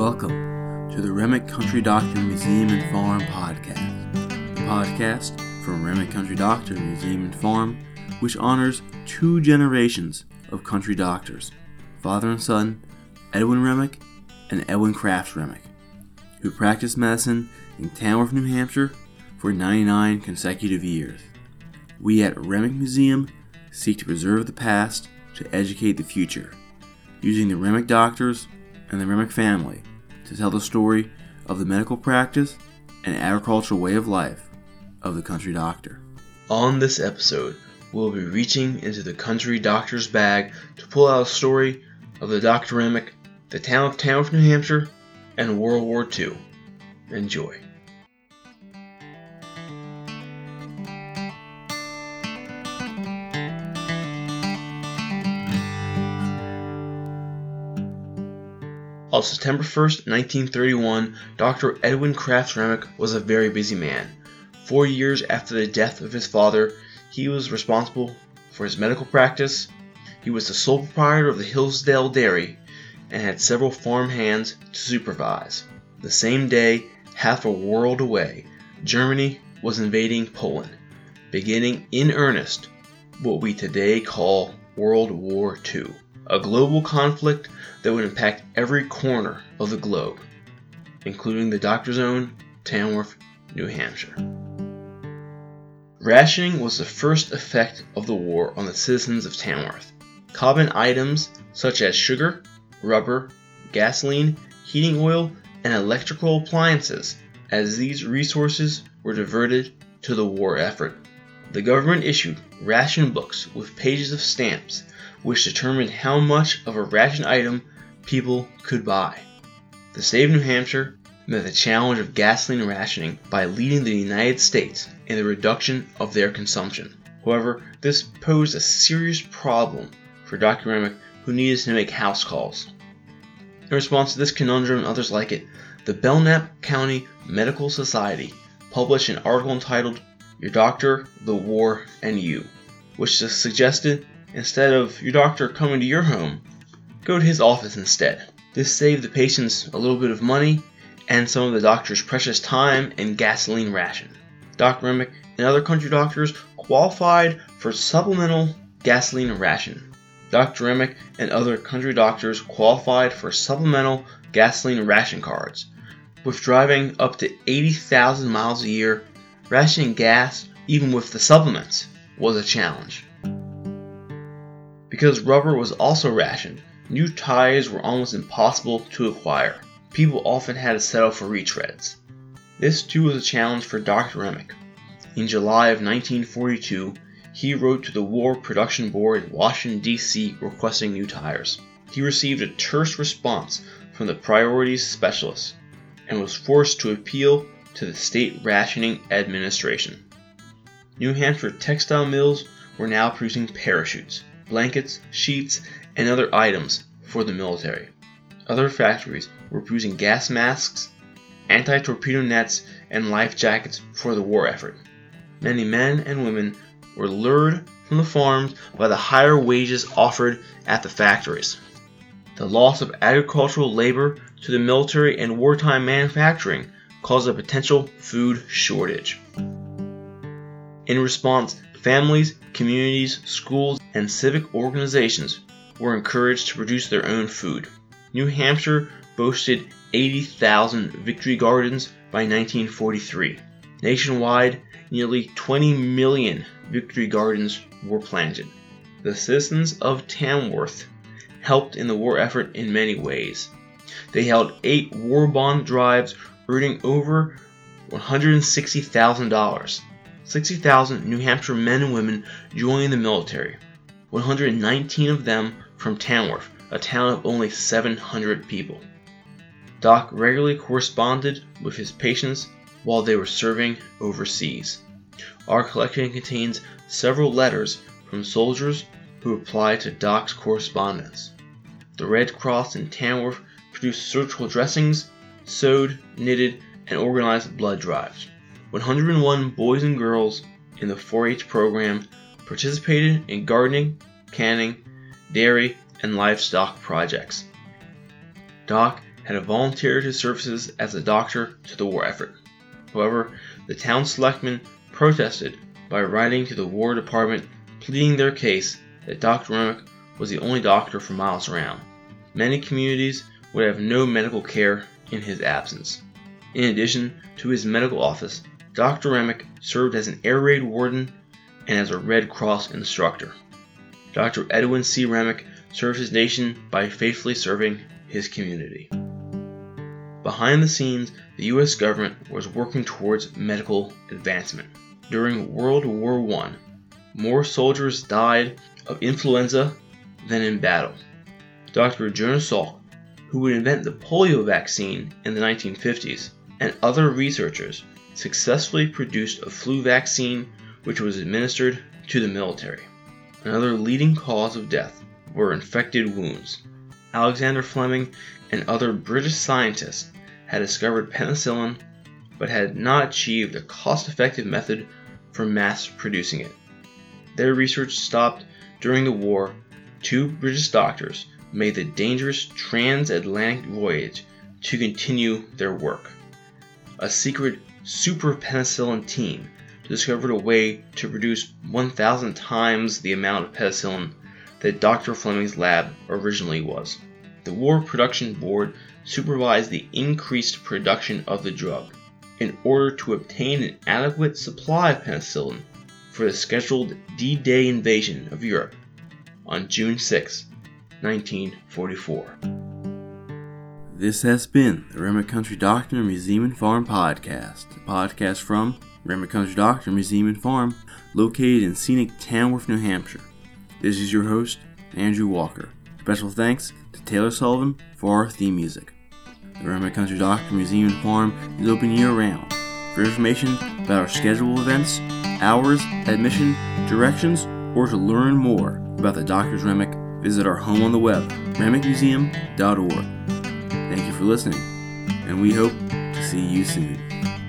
Welcome to the Remick Country Doctor Museum and Farm podcast, the podcast from Remick Country Doctor Museum and Farm, which honors two generations of country doctors, father and son, Edwin Remick and Edwin Crafts Remick, who practiced medicine in Tamworth, New Hampshire for 99 consecutive years. We at Remick Museum seek to preserve the past to educate the future, using the Remick doctors and the Remick family to tell the story of the medical practice and agricultural way of life of the country doctor. On this episode, we'll be reaching into the country doctor's bag to pull out a story of the Dr. Remick, the town of Tamworth, New Hampshire, and World War II. Enjoy. On September 1st, 1931, Dr. Edwin Crafts Remick was a very busy man. Four years after the death of his father, he was responsible for his medical practice. He was the sole proprietor of the Hillsdale Dairy and had several farm hands to supervise. The same day, half a world away, Germany was invading Poland, beginning in earnest what we today call World War II, a global conflict that would impact every corner of the globe, including the doctor's own Tamworth, New Hampshire. Rationing was the first effect of the war on the citizens of Tamworth. Common items such as sugar, rubber, gasoline, heating oil, and electrical appliances, as these resources were diverted to the war effort. The government issued ration books with pages of stamps which determined how much of a ration item people could buy. The state of New Hampshire met the challenge of gasoline rationing by leading the United States in the reduction of their consumption. However, this posed a serious problem for Dr. Remick, who needed to make house calls. In response to this conundrum and others like it, the Belknap County Medical Society published an article entitled Your Doctor, the War, and You, which suggested instead of your doctor coming to your home, go to his office instead. This saved the patients a little bit of money and some of the doctor's precious time and gasoline ration. Dr. Remick and other country doctors qualified for supplemental gasoline ration. Dr. Remick and other country doctors qualified for supplemental gasoline ration cards. With driving up to 80,000 miles a year, rationing gas, even with the supplements, was a challenge. Because rubber was also rationed, new tires were almost impossible to acquire. People often had to settle for retreads. This too was a challenge for Dr. Remick. In July of 1942, he wrote to the War Production Board in Washington, D.C., requesting new tires. He received a terse response from the priorities specialist and was forced to appeal to the State Rationing Administration. New Hampshire textile mills were now producing parachutes, blankets, sheets, and other items for the military. Other factories were producing gas masks, anti torpedo nets, and life jackets for the war effort. Many men and women were lured from the farms by the higher wages offered at the factories. The loss of agricultural labor to the military and wartime manufacturing caused a potential food shortage. In response, families, communities, schools, and civic organizations were encouraged to produce their own food. New Hampshire boasted 80,000 victory gardens by 1943. Nationwide, nearly 20 million victory gardens were planted. The citizens of Tamworth helped in the war effort in many ways. They held eight war bond drives, earning over $160,000. 60,000 New Hampshire men and women joined the military. 119 of them from Tamworth, a town of only 700 people. Doc regularly corresponded with his patients while they were serving overseas. Our collection contains several letters from soldiers who replied to Doc's correspondence. The Red Cross in Tamworth produced surgical dressings, sewed, knitted, and organized blood drives. 101 boys and girls in the 4 H program participated in gardening, canning, dairy, and livestock projects. Doc had volunteered his services as a doctor to the war effort. However, the town selectmen protested by writing to the War Department pleading their case that Dr. Remick was the only doctor for miles around. Many communities would have no medical care in his absence. In addition to his medical office, Dr. Remick served as an air raid warden and as a Red Cross instructor. Dr. Edwin C. Remick served his nation by faithfully serving his community. Behind the scenes, the U.S. government was working towards medical advancement. During World War I, more soldiers died of influenza than in battle. Dr. Jonas Salk, who would invent the polio vaccine in the 1950s, and other researchers successfully produced a flu vaccine which was administered to the military. Another leading cause of death were infected wounds. Alexander Fleming and other British scientists had discovered penicillin but had not achieved a cost effective method for mass producing it. Their research stopped during the war. Two British doctors made the dangerous transatlantic voyage to continue their work. A secret super penicillin team discovered a way to produce 1,000 times the amount of penicillin that Dr. Fleming's lab originally was. The War Production Board supervised the increased production of the drug in order to obtain an adequate supply of penicillin for the scheduled D Day invasion of Europe on June 6, 1944. This has been the Remick Country Doctor Museum and Farm Podcast, a podcast from Remick Country Doctor Museum and Farm, located in scenic Tamworth, New Hampshire. This is your host, Andrew Walker. Special thanks to Taylor Sullivan for our theme music. The Remick Country Doctor Museum and Farm is open year round. For information about our scheduled events, hours, admission, directions, or to learn more about the Doctor's Remick, visit our home on the web, remickmuseum.org. Thank you for listening, and we hope to see you soon.